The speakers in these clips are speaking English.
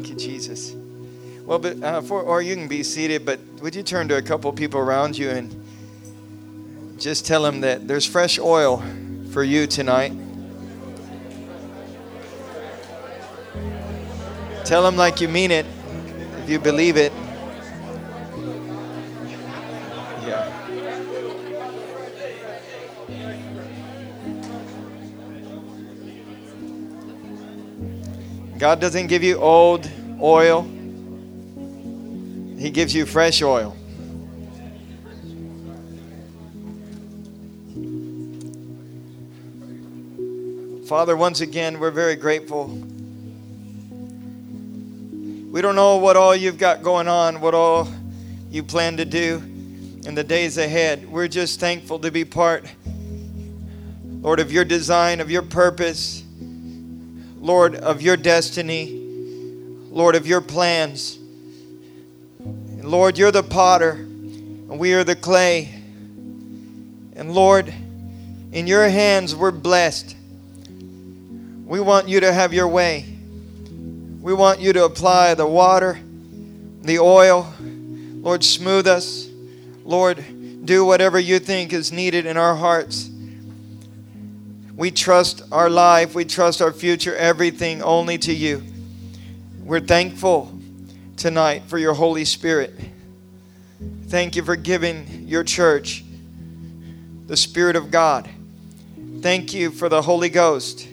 Thank you, Jesus. Well, but uh, for, or you can be seated, but would you turn to a couple people around you and just tell them that there's fresh oil for you tonight? Tell them like you mean it, if you believe it. God doesn't give you old oil, He gives you fresh oil. Father, once again, we're very grateful. We don't know what all you've got going on, what all you plan to do in the days ahead. We're just thankful to be part, Lord, of your design, of your purpose. Lord, of your destiny, Lord, of your plans. And Lord, you're the potter, and we are the clay. And Lord, in your hands we're blessed. We want you to have your way. We want you to apply the water, the oil. Lord, smooth us. Lord, do whatever you think is needed in our hearts. We trust our life, we trust our future, everything only to you. We're thankful tonight for your Holy Spirit. Thank you for giving your church the Spirit of God. Thank you for the Holy Ghost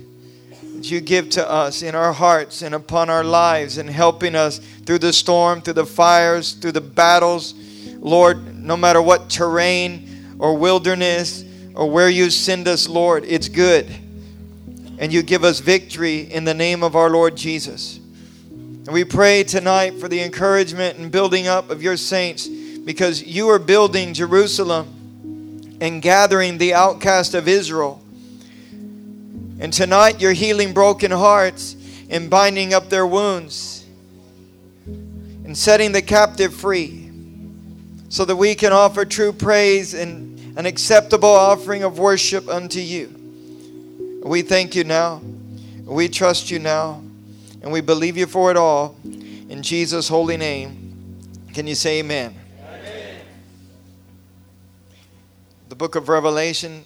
that you give to us in our hearts and upon our lives and helping us through the storm, through the fires, through the battles. Lord, no matter what terrain or wilderness or where you send us, Lord, it's good. And you give us victory in the name of our Lord Jesus. And we pray tonight for the encouragement and building up of your saints because you are building Jerusalem and gathering the outcast of Israel. And tonight you're healing broken hearts and binding up their wounds and setting the captive free so that we can offer true praise and an acceptable offering of worship unto you. We thank you now. We trust you now. And we believe you for it all. In Jesus' holy name. Can you say amen? amen? The book of Revelation,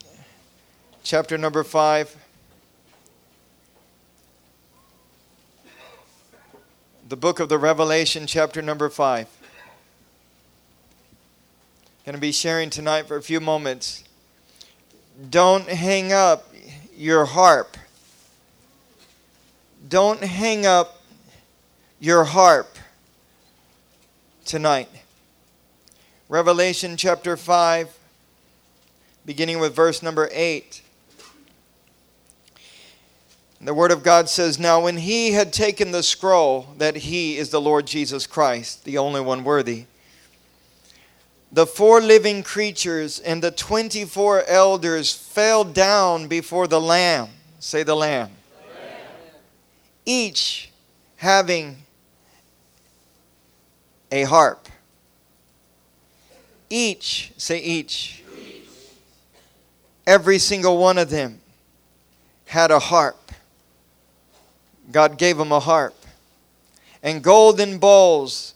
chapter number 5. The book of the Revelation, chapter number 5 going to be sharing tonight for a few moments. Don't hang up your harp. Don't hang up your harp tonight. Revelation chapter 5, beginning with verse number 8. The Word of God says, Now when he had taken the scroll, that he is the Lord Jesus Christ, the only one worthy the four living creatures and the 24 elders fell down before the Lamb. Say the Lamb. Each having a harp. Each, say each. each. Every single one of them had a harp. God gave them a harp. And golden bowls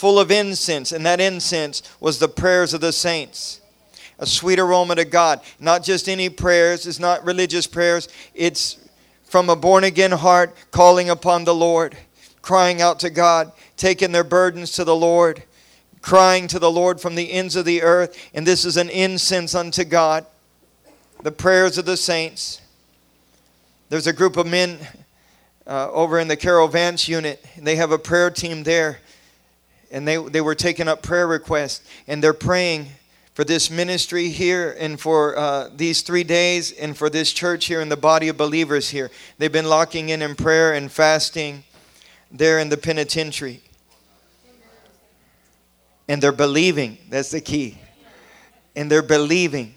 full of incense, and that incense was the prayers of the saints. A sweet aroma to God. Not just any prayers, it's not religious prayers, it's from a born again heart calling upon the Lord, crying out to God, taking their burdens to the Lord, crying to the Lord from the ends of the earth. And this is an incense unto God. The prayers of the saints. There's a group of men uh, over in the Carol Vance unit. They have a prayer team there and they, they were taking up prayer requests and they're praying for this ministry here and for uh, these three days and for this church here and the body of believers here. They've been locking in in prayer and fasting there in the penitentiary. And they're believing. That's the key. And they're believing.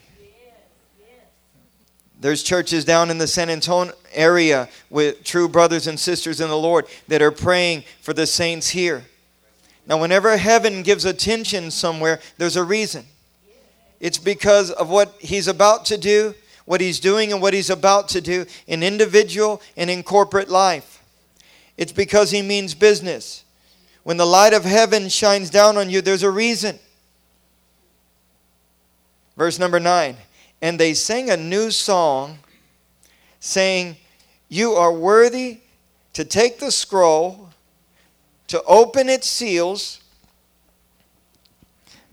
There's churches down in the San Antonio area with true brothers and sisters in the Lord that are praying for the saints here now, whenever heaven gives attention somewhere, there's a reason. It's because of what he's about to do, what he's doing, and what he's about to do in individual and in corporate life. it's because he means business. When the light of heaven shines down on you, there's a reason. Verse number 9 And they sang a new song, saying, You are worthy to take the scroll, to open its seals.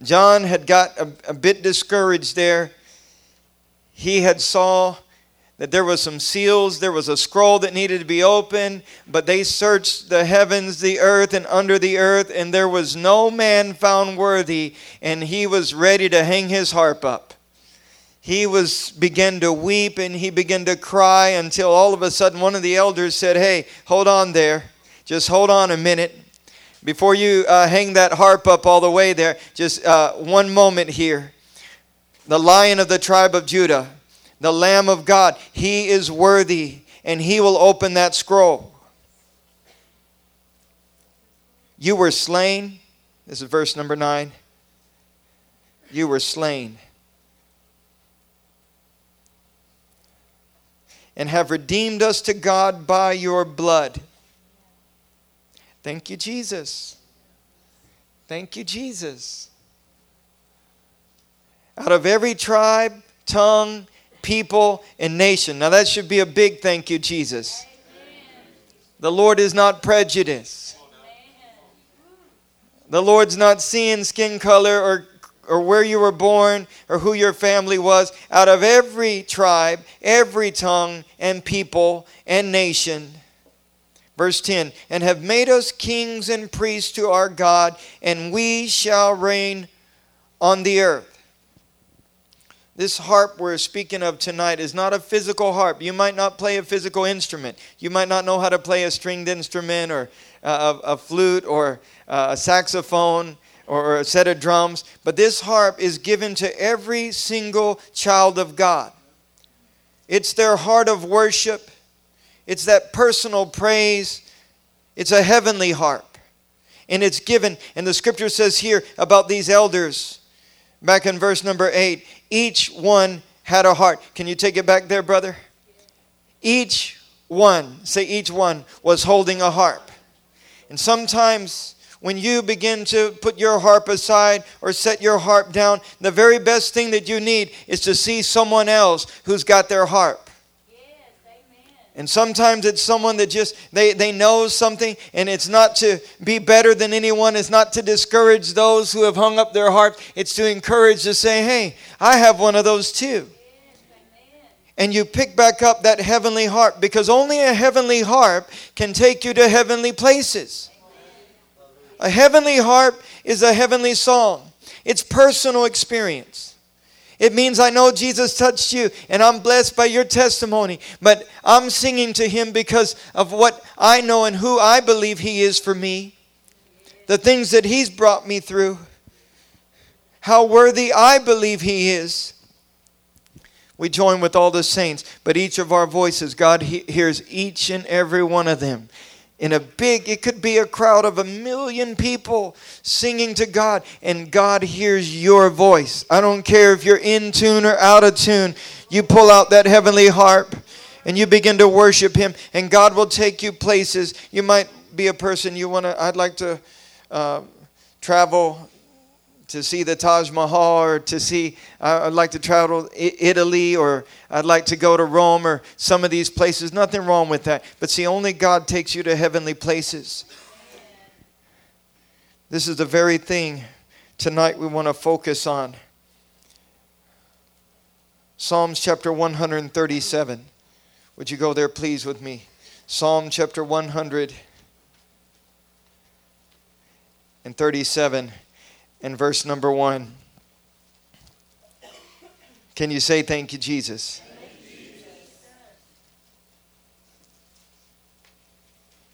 John had got a, a bit discouraged there. He had saw that there was some seals, there was a scroll that needed to be opened, but they searched the heavens, the earth, and under the earth, and there was no man found worthy, and he was ready to hang his harp up. He was began to weep and he began to cry until all of a sudden one of the elders said, "Hey, hold on there. Just hold on a minute." Before you uh, hang that harp up all the way there, just uh, one moment here. The lion of the tribe of Judah, the Lamb of God. He is worthy, and He will open that scroll. You were slain. This is verse number nine. You were slain. And have redeemed us to God by your blood. Thank you, Jesus. Thank you, Jesus. Out of every tribe, tongue, people, and nation. Now, that should be a big thank you, Jesus. The Lord is not prejudiced. The Lord's not seeing skin color or, or where you were born or who your family was. Out of every tribe, every tongue, and people and nation. Verse 10 And have made us kings and priests to our God, and we shall reign on the earth. This harp we're speaking of tonight is not a physical harp. You might not play a physical instrument. You might not know how to play a stringed instrument or uh, a, a flute or uh, a saxophone or a set of drums. But this harp is given to every single child of God. It's their heart of worship, it's that personal praise. It's a heavenly harp. And it's given, and the scripture says here about these elders back in verse number 8 each one had a heart. Can you take it back there, brother? Each one, say each one, was holding a harp. And sometimes when you begin to put your harp aside or set your harp down, the very best thing that you need is to see someone else who's got their harp. And sometimes it's someone that just they, they know something and it's not to be better than anyone, it's not to discourage those who have hung up their harp. It's to encourage to say, Hey, I have one of those too. And you pick back up that heavenly harp because only a heavenly harp can take you to heavenly places. A heavenly harp is a heavenly song. It's personal experience. It means I know Jesus touched you and I'm blessed by your testimony, but I'm singing to him because of what I know and who I believe he is for me, the things that he's brought me through, how worthy I believe he is. We join with all the saints, but each of our voices, God hears each and every one of them in a big, it could be a crowd of a million people singing to God, and God hears your voice. I don't care if you're in tune or out of tune, you pull out that heavenly harp and you begin to worship Him, and God will take you places. You might be a person you want to, I'd like to uh, travel to see the Taj Mahal or to see, uh, I'd like to travel Italy or I'd like to go to Rome or some of these places. Nothing wrong with that. But see, only God takes you to heavenly places. This is the very thing tonight we want to focus on. Psalms chapter 137. Would you go there, please, with me? Psalm chapter 137 in verse number one. Can you say, Thank you, Jesus?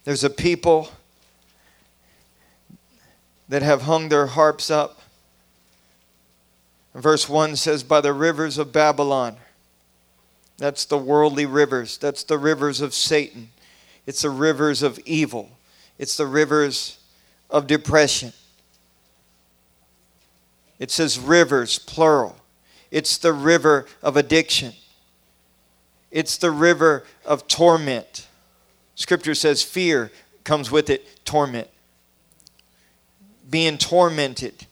There's a people that have hung their harps up. Verse 1 says, By the rivers of Babylon. That's the worldly rivers. That's the rivers of Satan. It's the rivers of evil. It's the rivers of depression. It says rivers, plural. It's the river of addiction, it's the river of torment. Scripture says fear, comes with it torment. Being tormented.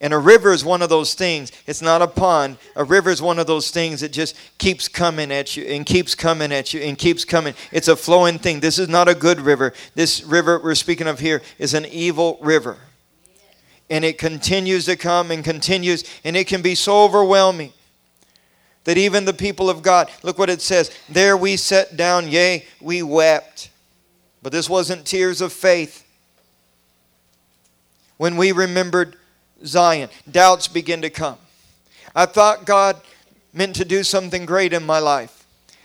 And a river is one of those things. It's not a pond. A river is one of those things that just keeps coming at you and keeps coming at you and keeps coming. It's a flowing thing. This is not a good river. This river we're speaking of here is an evil river. And it continues to come and continues, and it can be so overwhelming that even the people of God, look what it says, there we sat down, yea, we wept. But this wasn't tears of faith. When we remembered Zion, doubts begin to come. I thought God meant to do something great in my life.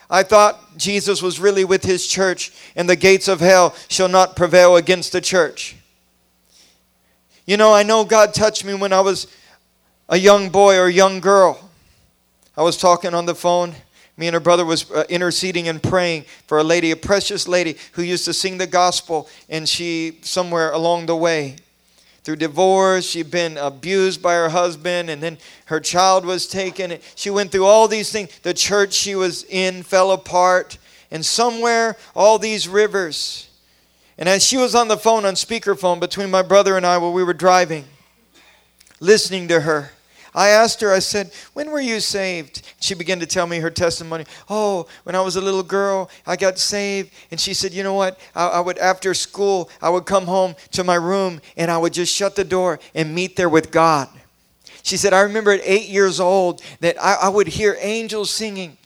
I thought Jesus was really with his church, and the gates of hell shall not prevail against the church. You know, I know God touched me when I was a young boy or a young girl. I was talking on the phone. Me and her brother was uh, interceding and praying for a lady, a precious lady who used to sing the gospel, and she somewhere along the way through divorce. She'd been abused by her husband, and then her child was taken. She went through all these things. The church she was in fell apart, and somewhere, all these rivers. And as she was on the phone, on speakerphone, between my brother and I while we were driving, listening to her, I asked her, I said, When were you saved? She began to tell me her testimony. Oh, when I was a little girl, I got saved. And she said, You know what? I, I would, after school, I would come home to my room and I would just shut the door and meet there with God. She said, I remember at eight years old that I, I would hear angels singing.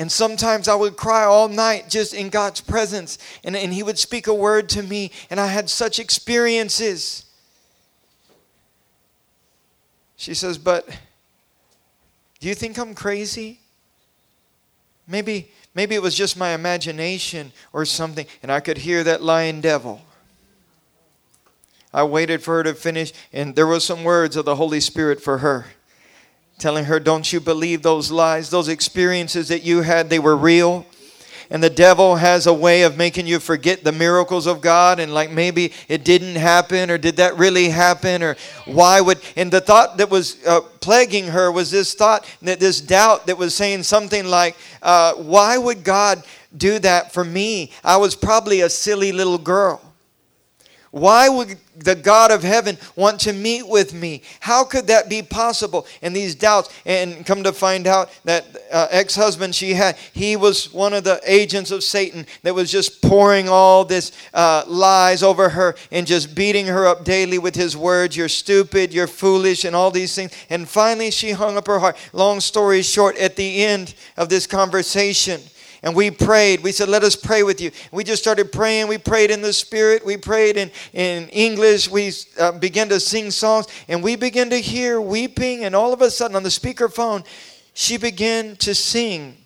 And sometimes I would cry all night just in God's presence. And, and He would speak a word to me. And I had such experiences. She says, But do you think I'm crazy? Maybe, maybe it was just my imagination or something, and I could hear that lying devil. I waited for her to finish, and there were some words of the Holy Spirit for her, telling her, Don't you believe those lies, those experiences that you had, they were real. And the devil has a way of making you forget the miracles of God and like maybe it didn't happen or did that really happen or why would. And the thought that was uh, plaguing her was this thought, that this doubt that was saying something like, uh, why would God do that for me? I was probably a silly little girl. Why would the God of heaven want to meet with me? How could that be possible? And these doubts, and come to find out that uh, ex husband she had, he was one of the agents of Satan that was just pouring all this uh, lies over her and just beating her up daily with his words. You're stupid, you're foolish, and all these things. And finally, she hung up her heart. Long story short, at the end of this conversation, and we prayed. We said, Let us pray with you. We just started praying. We prayed in the Spirit. We prayed in, in English. We uh, began to sing songs. And we began to hear weeping. And all of a sudden, on the speakerphone, she began to sing.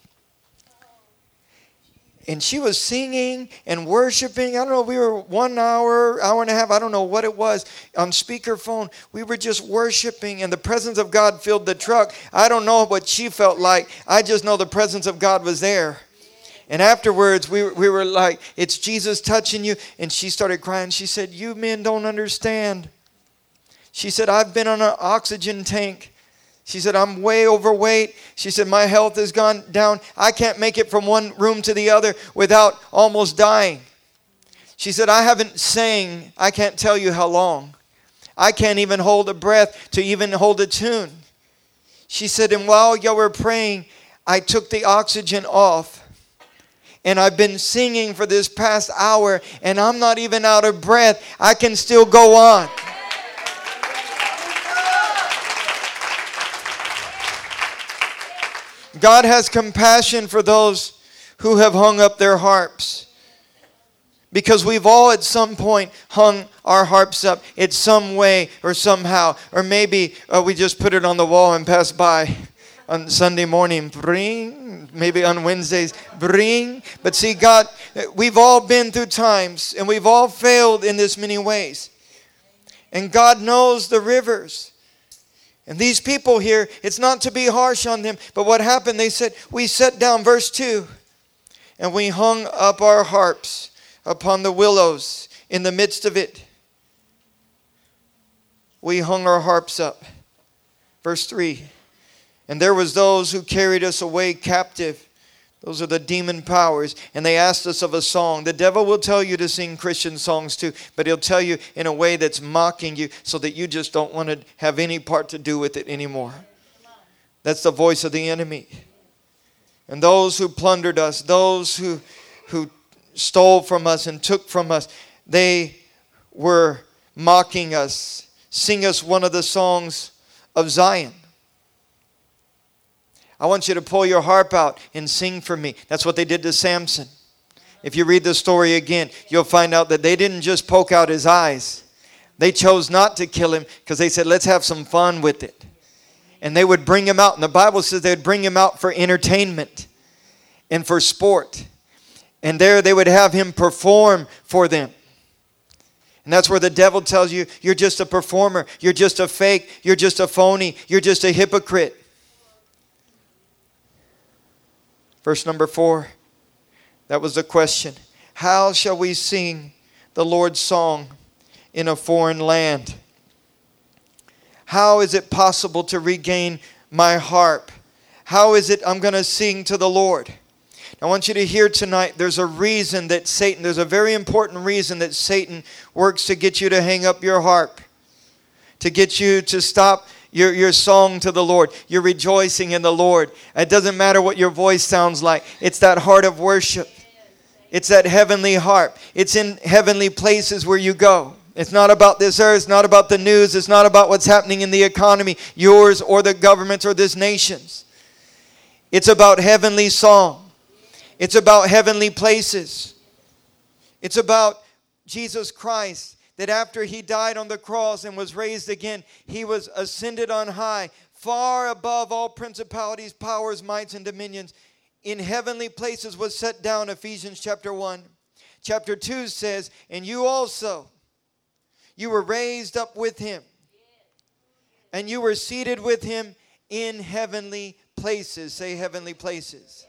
And she was singing and worshiping. I don't know, we were one hour, hour and a half, I don't know what it was, on speakerphone. We were just worshiping, and the presence of God filled the truck. I don't know what she felt like. I just know the presence of God was there. And afterwards, we, we were like, It's Jesus touching you. And she started crying. She said, You men don't understand. She said, I've been on an oxygen tank. She said, I'm way overweight. She said, My health has gone down. I can't make it from one room to the other without almost dying. She said, I haven't sang, I can't tell you how long. I can't even hold a breath to even hold a tune. She said, And while y'all were praying, I took the oxygen off and I've been singing for this past hour, and I'm not even out of breath. I can still go on. God has compassion for those who have hung up their harps. Because we've all at some point hung our harps up in some way or somehow. Or maybe uh, we just put it on the wall and pass by on Sunday morning, bring, maybe on Wednesdays, bring. But see, God, we've all been through times and we've all failed in this many ways. And God knows the rivers. And these people here, it's not to be harsh on them, but what happened, they said, We sat down, verse 2, and we hung up our harps upon the willows in the midst of it. We hung our harps up. Verse 3 and there was those who carried us away captive. Those are the demon powers. And they asked us of a song. The devil will tell you to sing Christian songs too, but he'll tell you in a way that's mocking you so that you just don't want to have any part to do with it anymore. That's the voice of the enemy. And those who plundered us, those who, who stole from us and took from us, they were mocking us. Sing us one of the songs of Zion. I want you to pull your harp out and sing for me. That's what they did to Samson. If you read the story again, you'll find out that they didn't just poke out his eyes. They chose not to kill him because they said, let's have some fun with it. And they would bring him out. And the Bible says they'd bring him out for entertainment and for sport. And there they would have him perform for them. And that's where the devil tells you you're just a performer, you're just a fake, you're just a phony, you're just a hypocrite. Verse number four, that was the question. How shall we sing the Lord's song in a foreign land? How is it possible to regain my harp? How is it I'm going to sing to the Lord? I want you to hear tonight there's a reason that Satan, there's a very important reason that Satan works to get you to hang up your harp, to get you to stop your, your song to the Lord, your rejoicing in the Lord. It doesn't matter what your voice sounds like, it's that heart of worship. It's that heavenly harp. It's in heavenly places where you go. It's not about this earth. It's not about the news. It's not about what's happening in the economy, yours or the government or this nation's. It's about heavenly song. It's about heavenly places. It's about Jesus Christ, that after he died on the cross and was raised again, he was ascended on high, far above all principalities, powers, mights, and dominions. In heavenly places was set down, Ephesians chapter 1. Chapter 2 says, And you also, you were raised up with him, and you were seated with him in heavenly places. Say heavenly places.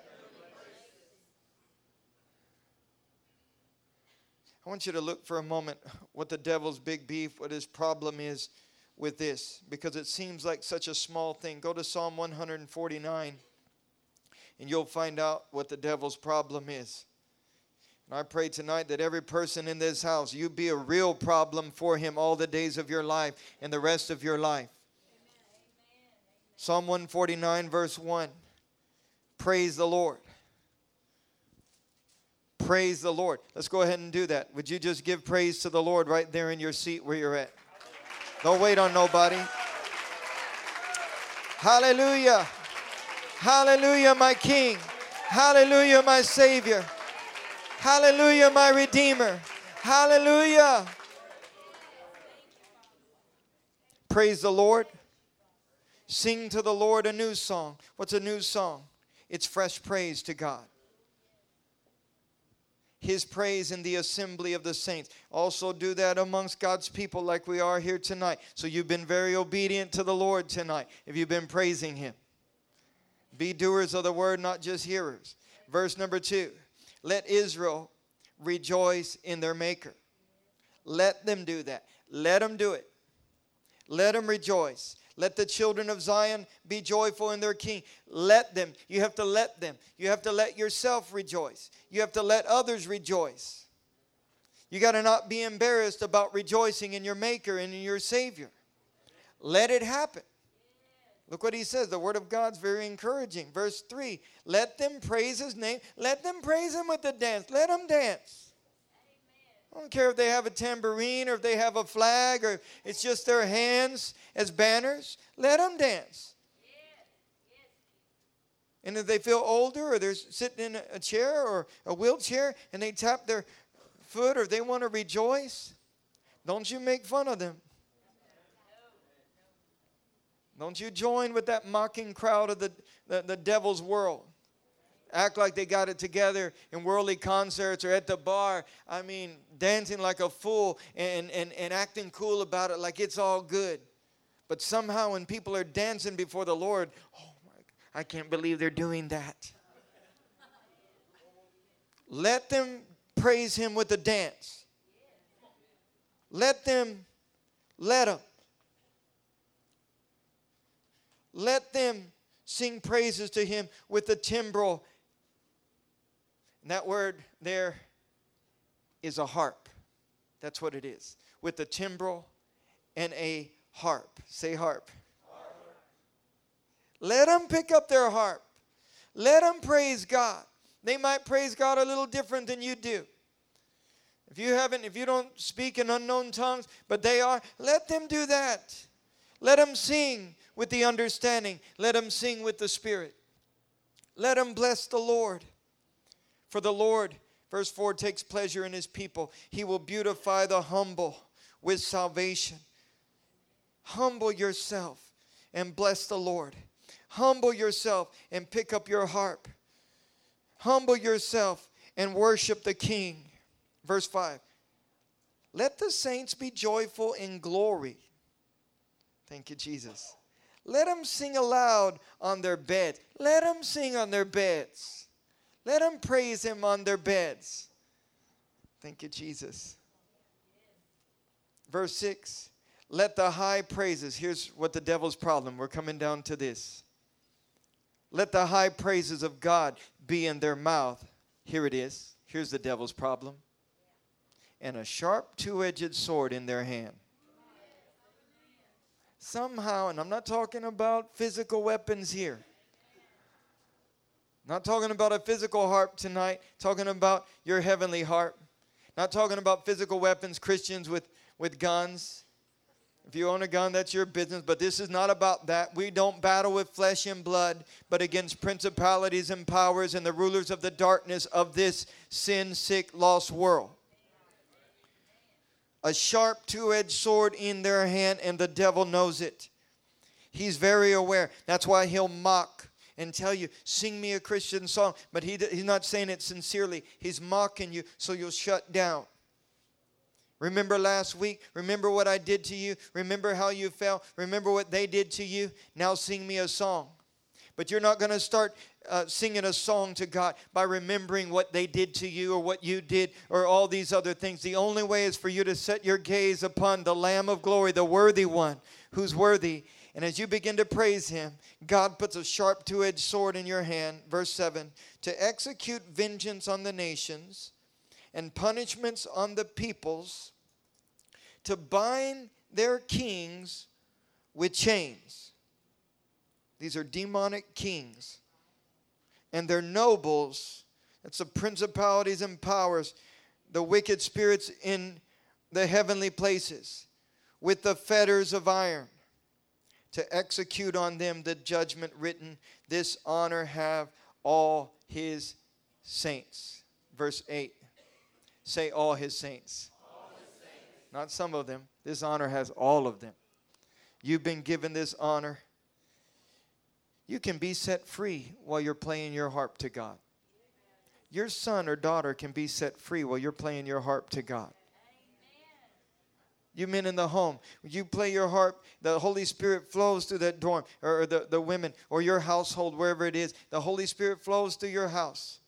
I want you to look for a moment what the devil's big beef, what his problem is with this, because it seems like such a small thing. Go to Psalm 149, and you'll find out what the devil's problem is. And I pray tonight that every person in this house, you be a real problem for him all the days of your life and the rest of your life. Psalm 149, verse 1. Praise the Lord. Praise the Lord. Let's go ahead and do that. Would you just give praise to the Lord right there in your seat where you're at? Don't wait on nobody. Hallelujah. Hallelujah, my King. Hallelujah, my Savior. Hallelujah, my Redeemer. Hallelujah. Praise the Lord. Sing to the Lord a new song. What's a new song? It's fresh praise to God his praise in the assembly of the saints. Also, do that amongst God's people like we are here tonight. So, you've been very obedient to the Lord tonight if you've been praising him. Be doers of the word, not just hearers. Verse number two let Israel rejoice in their Maker. Let them do that. Let them do it. Let them rejoice. Let the children of Zion be joyful in their king. Let them. You have to let them. You have to let yourself rejoice. You have to let others rejoice. You got to not be embarrassed about rejoicing in your Maker and in your Savior. Let it happen. Look what he says. The word of God's very encouraging. Verse 3 Let them praise his name. Let them praise him with the dance. Let them dance. I don't care if they have a tambourine or if they have a flag or it's just their hands as banners. Let them dance. And if they feel older or they're sitting in a chair or a wheelchair and they tap their foot or they want to rejoice, don't you make fun of them. Don't you join with that mocking crowd of the, the, the devil's world act like they got it together in worldly concerts or at the bar. I mean, dancing like a fool and, and, and acting cool about it like it's all good. But somehow, when people are dancing before the Lord, oh my, I can't believe they're doing that. Let them praise Him with a dance. Let them, let them. Let them sing praises to Him with the timbrel And that word there is a harp. That's what it is. With a timbrel and a harp. Say harp. harp. Let them pick up their harp. Let them praise God. They might praise God a little different than you do. If you haven't, if you don't speak in unknown tongues, but they are, let them do that. Let them sing with the understanding. Let them sing with the Spirit. Let them bless the Lord. For the Lord, verse 4, takes pleasure in his people. He will beautify the humble with salvation. Humble yourself and bless the Lord. Humble yourself and pick up your harp. Humble yourself and worship the King. Verse 5 Let the saints be joyful in glory. Thank you, Jesus. Let them sing aloud on their beds. Let them sing on their beds. Let them praise Him on their beds. Thank you, Jesus. Verse 6 Let the high praises, here's what the devil's problem. We're coming down to this. Let the high praises of God be in their mouth. Here it is. Here's the devil's problem. And a sharp two edged sword in their hand somehow, and I'm not talking about physical weapons here. Not talking about a physical harp tonight, talking about your heavenly harp. Not talking about physical weapons, Christians with, with guns. If you own a gun, that's your business, but this is not about that. We don't battle with flesh and blood, but against principalities and powers and the rulers of the darkness of this sin sick, lost world a sharp two edged sword in their hand, and the devil knows it. He's very aware. That's why he'll mock and tell you, sing me a Christian song. But he, he's not saying it sincerely. He's mocking you so you'll shut down. Remember last week? Remember what I did to you? Remember how you fell? Remember what they did to you? Now sing me a song. But you're not going to start uh, singing a song to God by remembering what they did to you or what you did or all these other things. The only way is for you to set your gaze upon the Lamb of glory, the worthy one who's worthy. And as you begin to praise him, God puts a sharp two edged sword in your hand. Verse 7 to execute vengeance on the nations and punishments on the peoples, to bind their kings with chains. These are demonic kings and their nobles. That's the principalities and powers, the wicked spirits in the heavenly places, with the fetters of iron, to execute on them the judgment written. This honor have all his saints. Verse 8. Say, all his saints. All his saints. Not some of them. This honor has all of them. You've been given this honor you can be set free while you're playing your harp to God. Your son or daughter can be set free while you're playing your harp to God. You men in the home, you play your harp, the Holy Spirit flows through that dorm, or the, the women, or your household, wherever it is. The Holy Spirit flows through your house.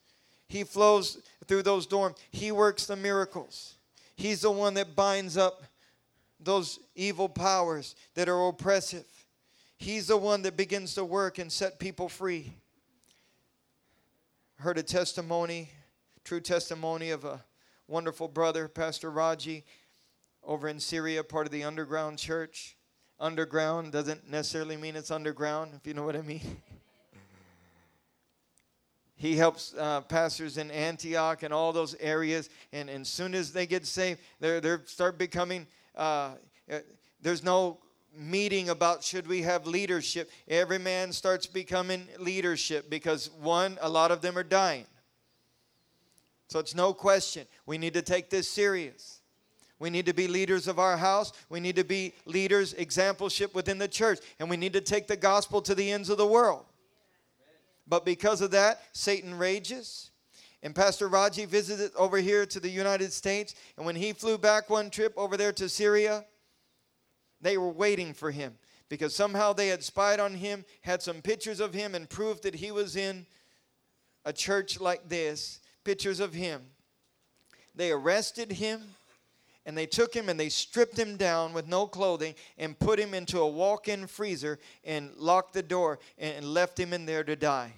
He flows through those dorms. He works the miracles. He's the one that binds up those evil powers that are oppressive. He's the one that begins to work and set people free. Heard a testimony, true testimony of a wonderful brother, Pastor Raji, over in Syria, part of the underground church. Underground doesn't necessarily mean it's underground, if you know what I mean. he helps uh, pastors in Antioch and all those areas, and as soon as they get saved, they they start becoming. Uh, uh there's no meeting about should we have leadership, every man starts becoming leadership because one, a lot of them are dying. So it's no question. We need to take this serious. We need to be leaders of our house. We need to be leaders, exampleship within the church. And we need to take the gospel to the ends of the world. But because of that, Satan rages. And Pastor Raji visited over here to the United States. And when he flew back one trip over there to Syria, they were waiting for him because somehow they had spied on him, had some pictures of him, and proved that he was in a church like this. Pictures of him. They arrested him and they took him and they stripped him down with no clothing and put him into a walk in freezer and locked the door and left him in there to die.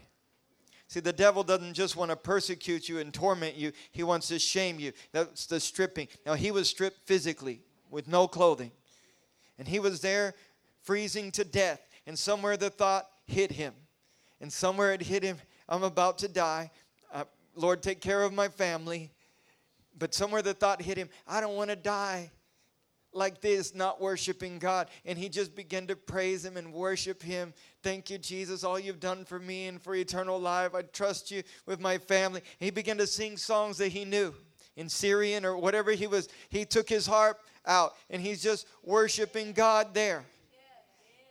See, the devil doesn't just want to persecute you and torment you, he wants to shame you. That's the stripping. Now, he was stripped physically with no clothing, and he was there freezing to death. And somewhere the thought hit him, and somewhere it hit him, I'm about to die. Uh, Lord, take care of my family. But somewhere the thought hit him, I don't want to die like this, not worshiping God. And he just began to praise him and worship him. Thank you, Jesus, all you've done for me and for eternal life. I trust you with my family. He began to sing songs that he knew in Syrian or whatever he was. He took his harp out and he's just worshiping God there.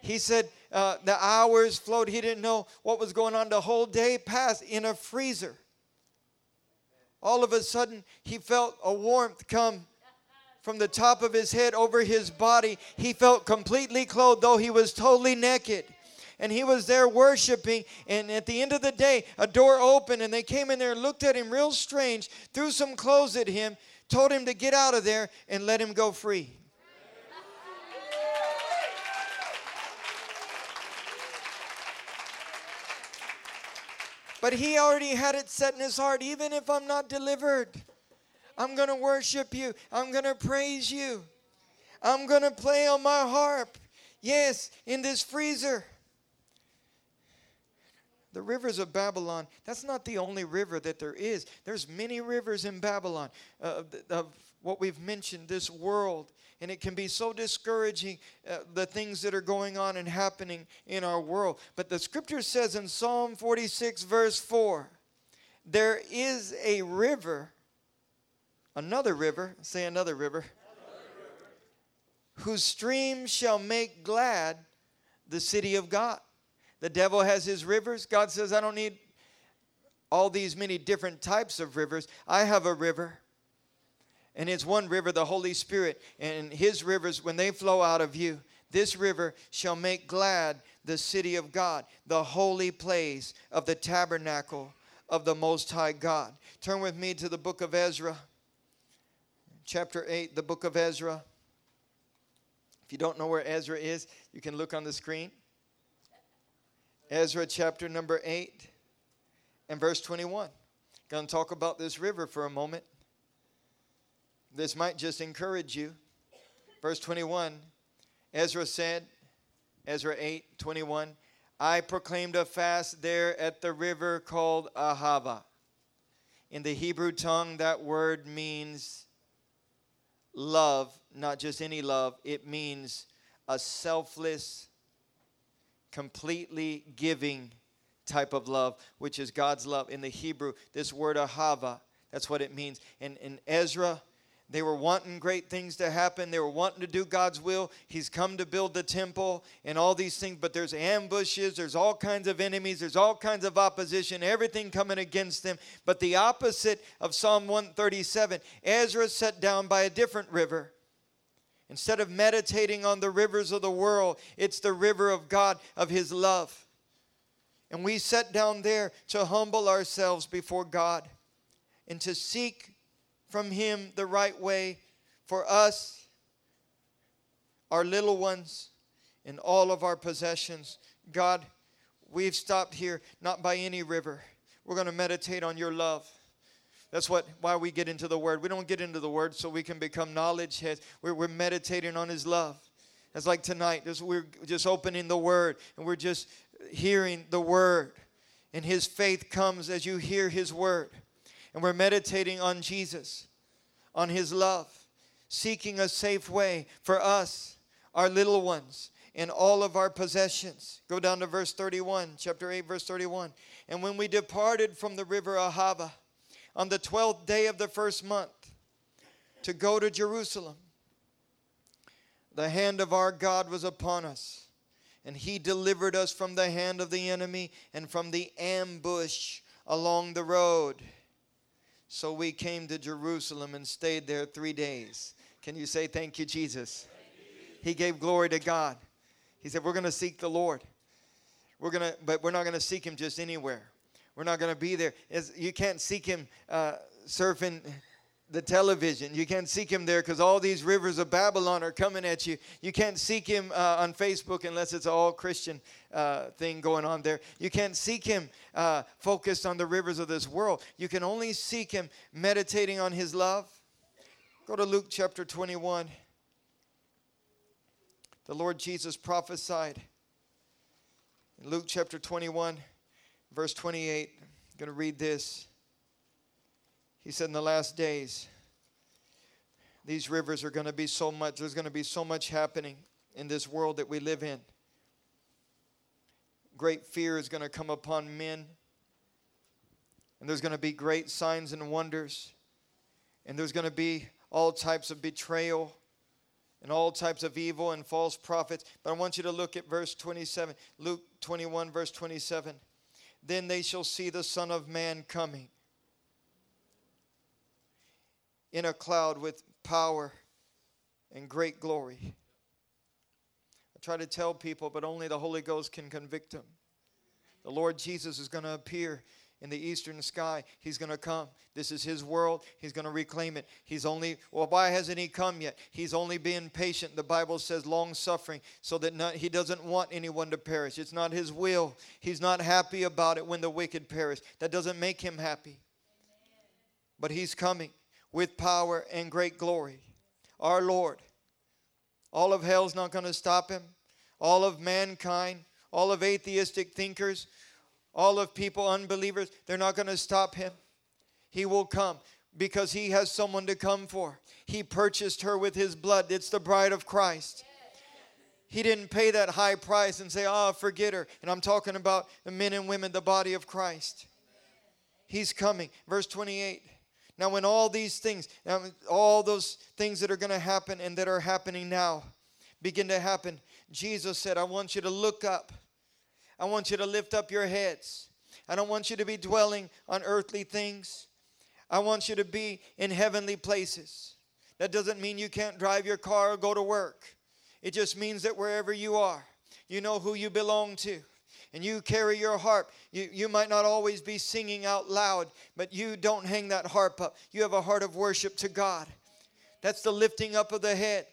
He said uh, the hours flowed. He didn't know what was going on. The whole day passed in a freezer. All of a sudden, he felt a warmth come from the top of his head over his body. He felt completely clothed, though he was totally naked. And he was there worshiping. And at the end of the day, a door opened, and they came in there looked at him real strange, threw some clothes at him, told him to get out of there, and let him go free. But he already had it set in his heart even if I'm not delivered, I'm going to worship you. I'm going to praise you. I'm going to play on my harp. Yes, in this freezer. The rivers of Babylon, that's not the only river that there is. There's many rivers in Babylon uh, of what we've mentioned, this world. And it can be so discouraging, uh, the things that are going on and happening in our world. But the scripture says in Psalm 46, verse 4, there is a river another river, say another river, another river, whose streams shall make glad the city of God. The devil has his rivers. God says, I don't need all these many different types of rivers. I have a river. And it's one river, the Holy Spirit. And his rivers, when they flow out of you, this river shall make glad the city of God, the holy place of the tabernacle of the Most High God. Turn with me to the book of Ezra chapter 8, the book of Ezra. If you don't know where Ezra is, you can look on the screen. Ezra chapter number 8 and verse 21. Going to talk about this river for a moment. This might just encourage you. Verse 21 Ezra said, Ezra 8 21, I proclaimed a fast there at the river called Ahava. In the Hebrew tongue, that word means love, not just any love, it means a selfless, completely giving type of love, which is God's love. In the Hebrew, this word ahava, that's what it means. And in Ezra, they were wanting great things to happen. They were wanting to do God's will. He's come to build the temple and all these things, but there's ambushes, there's all kinds of enemies, there's all kinds of opposition, everything coming against them. But the opposite of Psalm 137, Ezra sat down by a different river. Instead of meditating on the rivers of the world, it's the river of God, of His love. And we sat down there to humble ourselves before God and to seek from Him the right way for us, our little ones, and all of our possessions. God, we've stopped here not by any river. We're going to meditate on your love. That's what why we get into the word. We don't get into the word so we can become knowledge heads. We're, we're meditating on his love. It's like tonight, we're just opening the word and we're just hearing the word. And his faith comes as you hear his word and we're meditating on Jesus, on His love, seeking a safe way for us, our little ones, and all of our possessions. Go down to verse 31, chapter 8, verse 31. And when we departed from the river Ahava on the 12th day of the first month to go to Jerusalem, the hand of our God was upon us, and He delivered us from the hand of the enemy and from the ambush along the road. So we came to Jerusalem and stayed there three days. Can you say thank you, Jesus? He gave glory to God. He said, We're going to seek the Lord. We're going to, but we're not going to seek him just anywhere. We're not going to be there. You can't seek him uh, surfing the television. You can't seek him there because all these rivers of Babylon are coming at you. You can't seek him uh, on Facebook unless it's all Christian uh, thing going on there. You can't seek him uh, focused on the rivers of this world. You can only seek him meditating on his love. Go to Luke chapter 21. The Lord Jesus prophesied in Luke chapter 21, verse 28. I'm going to read this. He said, In the last days, these rivers are going to be so much, there's going to be so much happening in this world that we live in. Great fear is going to come upon men, and there's going to be great signs and wonders, and there's going to be all types of betrayal and all types of evil and false prophets. But I want you to look at verse 27, Luke 21, verse 27. Then they shall see the Son of Man coming in a cloud with power and great glory. I try to tell people, but only the Holy Ghost can convict them. The Lord Jesus is going to appear in the eastern sky. He's going to come. This is His world. He's going to reclaim it. He's only, well, why hasn't He come yet? He's only being patient. The Bible says long suffering, so that not, He doesn't want anyone to perish. It's not His will. He's not happy about it when the wicked perish. That doesn't make Him happy. But He's coming with power and great glory. Our Lord. All of hell's not going to stop him. All of mankind, all of atheistic thinkers, all of people, unbelievers, they're not going to stop him. He will come because he has someone to come for. He purchased her with his blood. It's the bride of Christ. He didn't pay that high price and say, oh, forget her. And I'm talking about the men and women, the body of Christ. He's coming. Verse 28. Now, when all these things, all those things that are going to happen and that are happening now begin to happen, Jesus said, I want you to look up. I want you to lift up your heads. I don't want you to be dwelling on earthly things. I want you to be in heavenly places. That doesn't mean you can't drive your car or go to work. It just means that wherever you are, you know who you belong to and you carry your harp. You, you might not always be singing out loud, but you don't hang that harp up. You have a heart of worship to God. That's the lifting up of the head,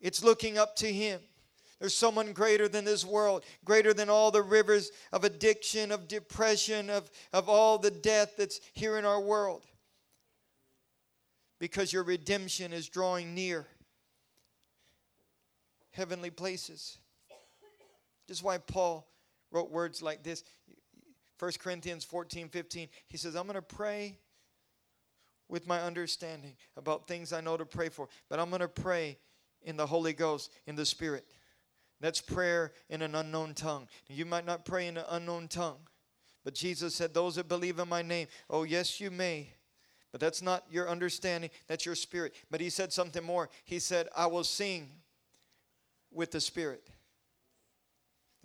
it's looking up to Him. There's someone greater than this world, greater than all the rivers of addiction, of depression, of, of all the death that's here in our world. Because your redemption is drawing near heavenly places. Just why Paul wrote words like this 1 Corinthians 14 15. He says, I'm going to pray with my understanding about things I know to pray for, but I'm going to pray in the Holy Ghost, in the Spirit. That's prayer in an unknown tongue. You might not pray in an unknown tongue, but Jesus said, Those that believe in my name, oh, yes, you may. But that's not your understanding, that's your spirit. But he said something more. He said, I will sing with the Spirit.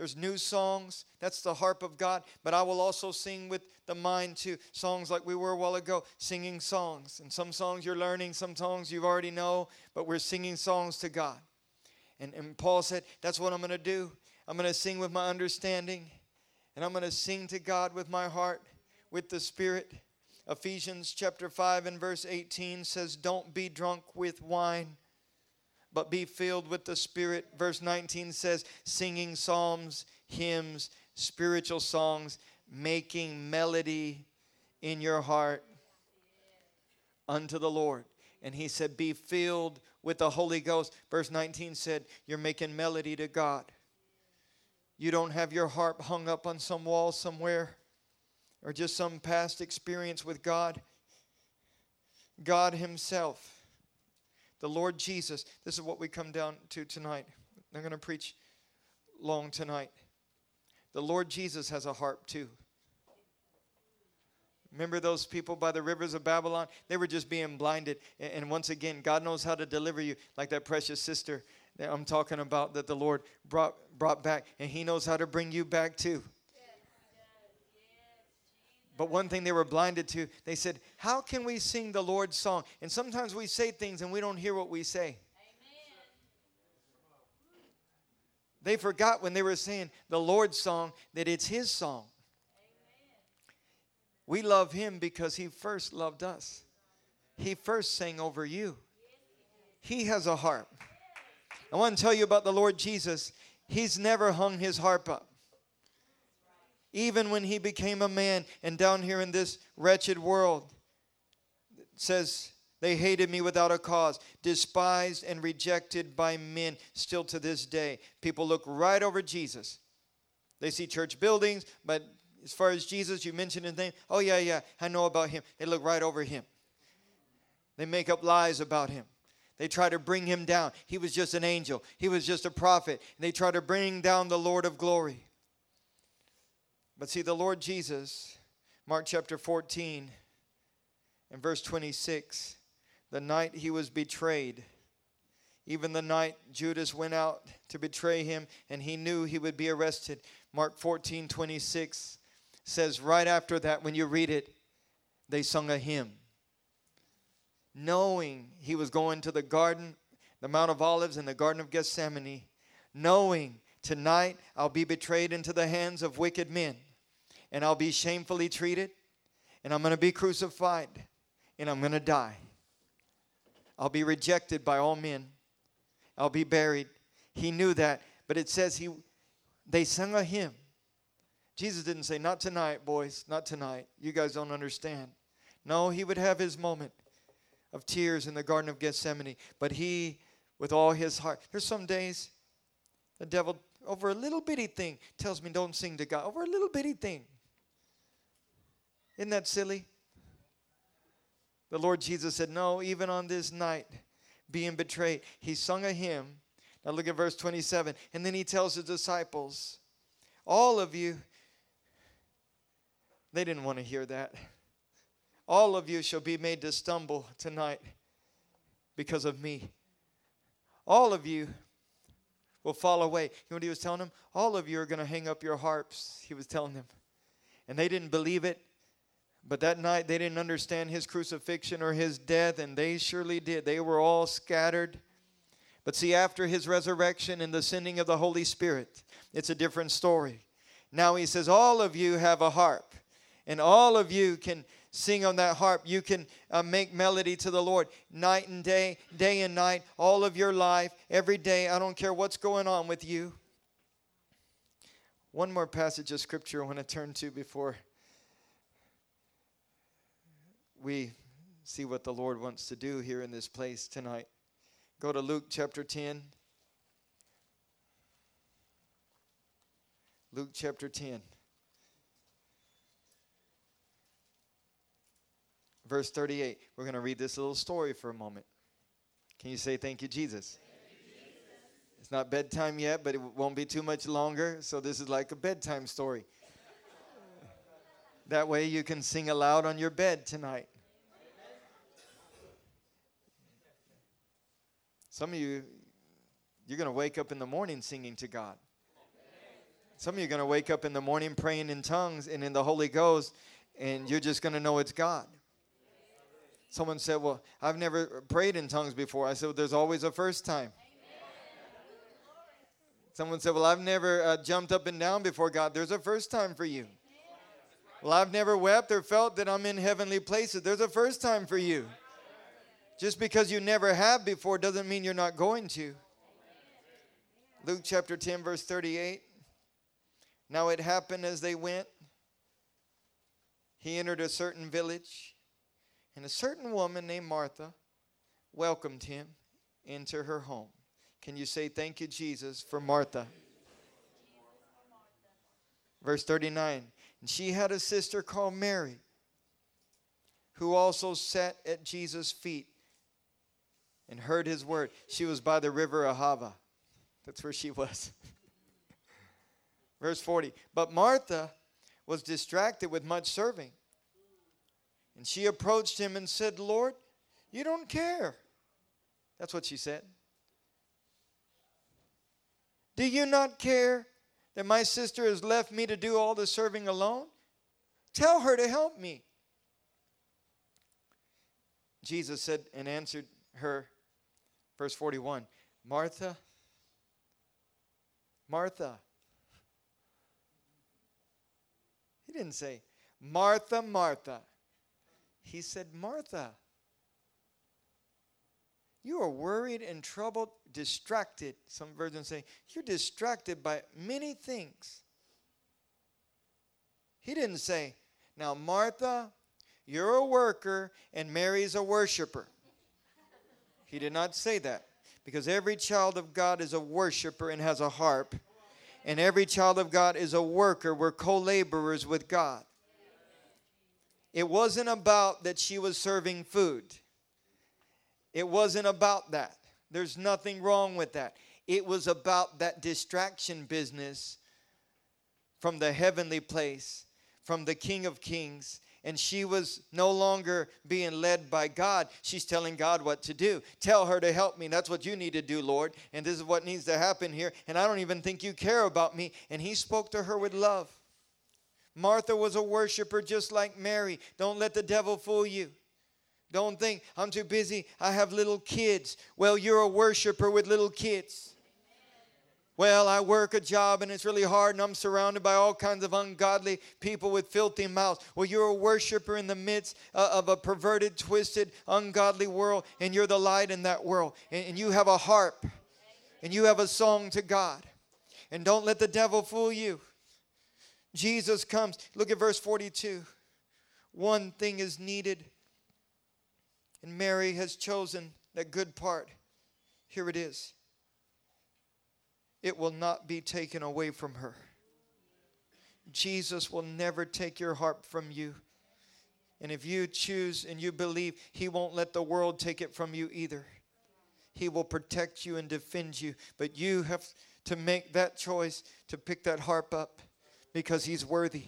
There's new songs. That's the harp of God. But I will also sing with the mind too. Songs like we were a while ago, singing songs. And some songs you're learning, some songs you already know, but we're singing songs to God. And, and Paul said, That's what I'm going to do. I'm going to sing with my understanding, and I'm going to sing to God with my heart, with the Spirit. Ephesians chapter 5 and verse 18 says, Don't be drunk with wine but be filled with the Spirit. Verse 19 says, singing psalms, hymns, spiritual songs, making melody in your heart unto the Lord. And he said, Be filled with the Holy Ghost. Verse 19 said, You're making melody to God. You don't have your harp hung up on some wall somewhere or just some past experience with God. God Himself the Lord Jesus, this is what we come down to tonight. I'm going to preach long tonight. The Lord Jesus has a harp too. Remember those people by the rivers of Babylon? They were just being blinded. And once again, God knows how to deliver you, like that precious sister that I'm talking about that the Lord brought, brought back. And He knows how to bring you back too. But one thing they were blinded to, they said, How can we sing the Lord's song? And sometimes we say things and we don't hear what we say. Amen. They forgot when they were saying the Lord's song that it's His song. Amen. We love Him because He first loved us. He first sang over you. He has a harp. I want to tell you about the Lord Jesus. He's never hung his harp up. Even when he became a man and down here in this wretched world, says they hated me without a cause, despised and rejected by men still to this day. People look right over Jesus. They see church buildings, but as far as Jesus, you mentioned his name. Oh, yeah, yeah, I know about him. They look right over him. They make up lies about him. They try to bring him down. He was just an angel, he was just a prophet. They try to bring down the Lord of glory. But see, the Lord Jesus, Mark chapter 14 and verse 26, the night he was betrayed, even the night Judas went out to betray him and he knew he would be arrested. Mark 14 26 says, right after that, when you read it, they sung a hymn knowing he was going to the garden, the Mount of Olives, and the Garden of Gethsemane, knowing tonight I'll be betrayed into the hands of wicked men, and I'll be shamefully treated, and I'm going to be crucified, and I'm going to die. I'll be rejected by all men. I'll be buried. He knew that, but it says he they sung a hymn. Jesus didn't say, Not tonight, boys, not tonight. You guys don't understand. No, he would have his moment of tears in the Garden of Gethsemane, but he, with all his heart, there's some days the devil, over a little bitty thing, tells me don't sing to God. Over a little bitty thing. Isn't that silly? The Lord Jesus said, No, even on this night, being betrayed, he sung a hymn. Now look at verse 27. And then he tells his disciples, All of you, they didn't want to hear that. All of you shall be made to stumble tonight because of me. All of you will fall away. You know what he was telling them? All of you are going to hang up your harps, he was telling them. And they didn't believe it. But that night they didn't understand his crucifixion or his death, and they surely did. They were all scattered. But see, after his resurrection and the sending of the Holy Spirit, it's a different story. Now he says, All of you have a harp, and all of you can sing on that harp. You can uh, make melody to the Lord night and day, day and night, all of your life, every day. I don't care what's going on with you. One more passage of scripture I want to turn to before we see what the Lord wants to do here in this place tonight. Go to Luke chapter 10. Luke chapter 10. verse 38. We're going to read this little story for a moment. Can you say thank you, Jesus? Thank you, Jesus? It's not bedtime yet, but it won't be too much longer. So this is like a bedtime story. that way you can sing aloud on your bed tonight. Some of you, you're going to wake up in the morning singing to God. Some of you are going to wake up in the morning praying in tongues and in the Holy Ghost, and you're just going to know it's God. Someone said, Well, I've never prayed in tongues before. I said, well, There's always a first time. Someone said, Well, I've never uh, jumped up and down before God. There's a first time for you. Well, I've never wept or felt that I'm in heavenly places. There's a first time for you. Just because you never have before doesn't mean you're not going to. Luke chapter 10, verse 38. Now it happened as they went, he entered a certain village and a certain woman named Martha welcomed him into her home. Can you say, Thank you, Jesus, for Martha? Verse 39 And she had a sister called Mary, who also sat at Jesus' feet and heard his word. She was by the river Ahava. That's where she was. Verse 40 But Martha was distracted with much serving. And she approached him and said, Lord, you don't care. That's what she said. Do you not care that my sister has left me to do all the serving alone? Tell her to help me. Jesus said and answered her, verse 41 Martha, Martha. He didn't say, Martha, Martha. He said, Martha. You are worried and troubled, distracted. Some versions say, You're distracted by many things. He didn't say, Now, Martha, you're a worker and Mary's a worshiper. He did not say that because every child of God is a worshiper and has a harp. And every child of God is a worker. We're co laborers with God. It wasn't about that she was serving food. It wasn't about that. There's nothing wrong with that. It was about that distraction business from the heavenly place, from the King of Kings. And she was no longer being led by God. She's telling God what to do. Tell her to help me. That's what you need to do, Lord. And this is what needs to happen here. And I don't even think you care about me. And he spoke to her with love. Martha was a worshiper just like Mary. Don't let the devil fool you. Don't think I'm too busy. I have little kids. Well, you're a worshiper with little kids. Well, I work a job and it's really hard and I'm surrounded by all kinds of ungodly people with filthy mouths. Well, you're a worshiper in the midst uh, of a perverted, twisted, ungodly world and you're the light in that world. And you have a harp and you have a song to God. And don't let the devil fool you. Jesus comes. Look at verse 42. One thing is needed, and Mary has chosen that good part. Here it is. It will not be taken away from her. Jesus will never take your heart from you. And if you choose and you believe, He won't let the world take it from you either. He will protect you and defend you. But you have to make that choice to pick that harp up because he's worthy.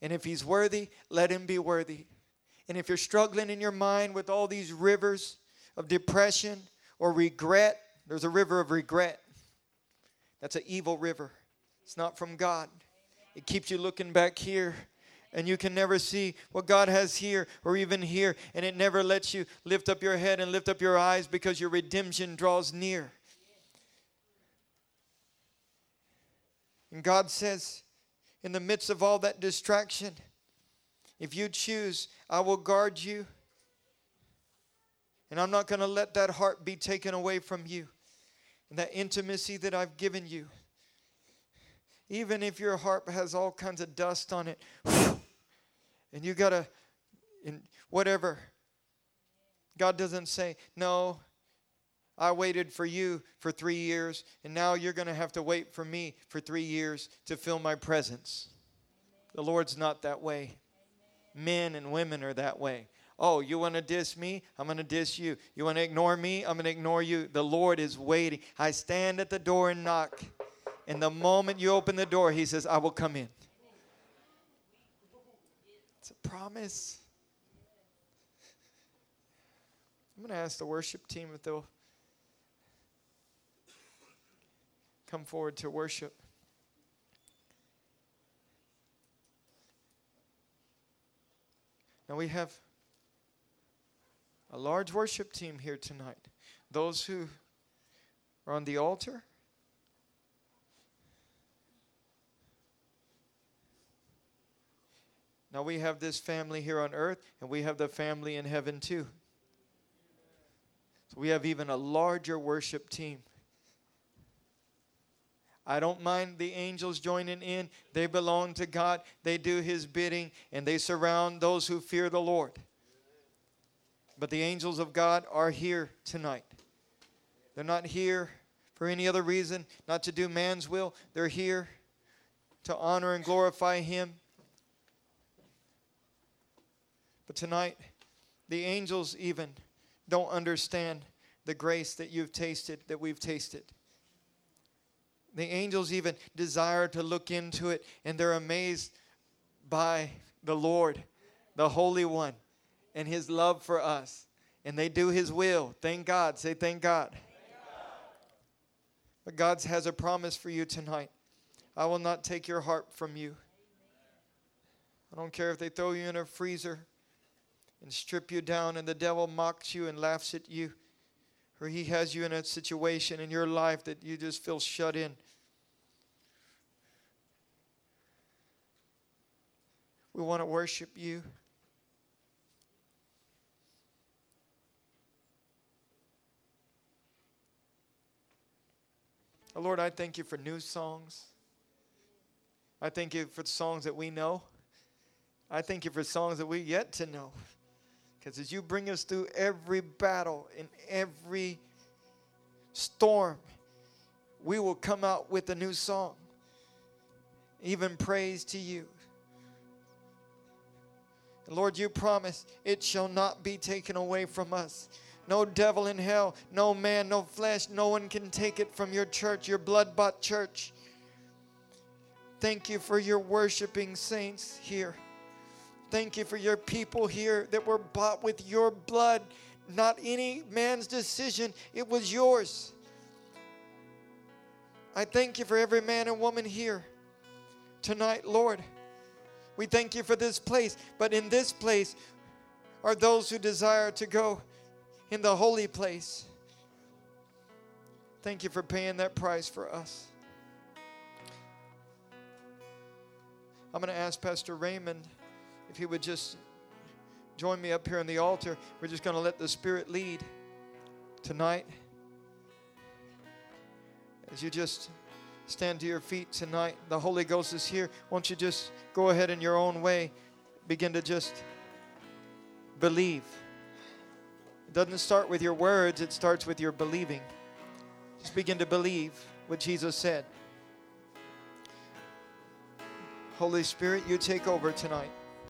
And if he's worthy, let him be worthy. And if you're struggling in your mind with all these rivers of depression or regret, there's a river of regret. That's an evil river. It's not from God. It keeps you looking back here and you can never see what God has here or even here, and it never lets you lift up your head and lift up your eyes because your redemption draws near. And God says, in the midst of all that distraction, if you choose, I will guard you. And I'm not going to let that heart be taken away from you. And that intimacy that I've given you. Even if your heart has all kinds of dust on it, and you got to, whatever. God doesn't say, no, I waited for you for three years, and now you're to have to wait for me for three years to fill my presence. The Lord's not that way. Men and women are that way. Oh, you want to diss me? I'm going to diss you. You want to ignore me? I'm going to ignore you. The Lord is waiting. I stand at the door and knock. And the moment you open the door, He says, I will come in. It's a promise. I'm going to ask the worship team if they'll come forward to worship. Now we have a large worship team here tonight. Those who are on the altar. Now we have this family here on earth, and we have the family in heaven too. So we have even a larger worship team. I don't mind the angels joining in. They belong to God. They do His bidding and they surround those who fear the Lord. But the angels of God are here tonight. They're not here for any other reason, not to do man's will. They're here to honor and glorify Him. But tonight, the angels even don't understand the grace that you've tasted, that we've tasted. The angels even desire to look into it, and they're amazed by the Lord, the Holy One, and His love for us. And they do His will. Thank God. Say, Thank God. Thank God. But God has a promise for you tonight. I will not take your heart from you. I don't care if they throw you in a freezer and strip you down, and the devil mocks you and laughs at you or He has you in a situation in your life that you just feel shut in. We want to worship you. Lord, I thank you for new songs. I thank you for the songs that we know. I thank you for songs that we yet to know. Because as you bring us through every battle and every storm, we will come out with a new song, even praise to you. Lord, you promise it shall not be taken away from us. No devil in hell, no man, no flesh, no one can take it from your church, your blood bought church. Thank you for your worshiping saints here. Thank you for your people here that were bought with your blood, not any man's decision, it was yours. I thank you for every man and woman here tonight, Lord. We thank you for this place, but in this place are those who desire to go in the holy place. Thank you for paying that price for us. I'm going to ask Pastor Raymond if he would just join me up here on the altar. We're just going to let the Spirit lead tonight. As you just stand to your feet tonight, the Holy Ghost is here. Won't you just go ahead in your own way, begin to just believe. It doesn't start with your words, it starts with your believing. Just begin to believe what Jesus said. Holy Spirit, you take over tonight.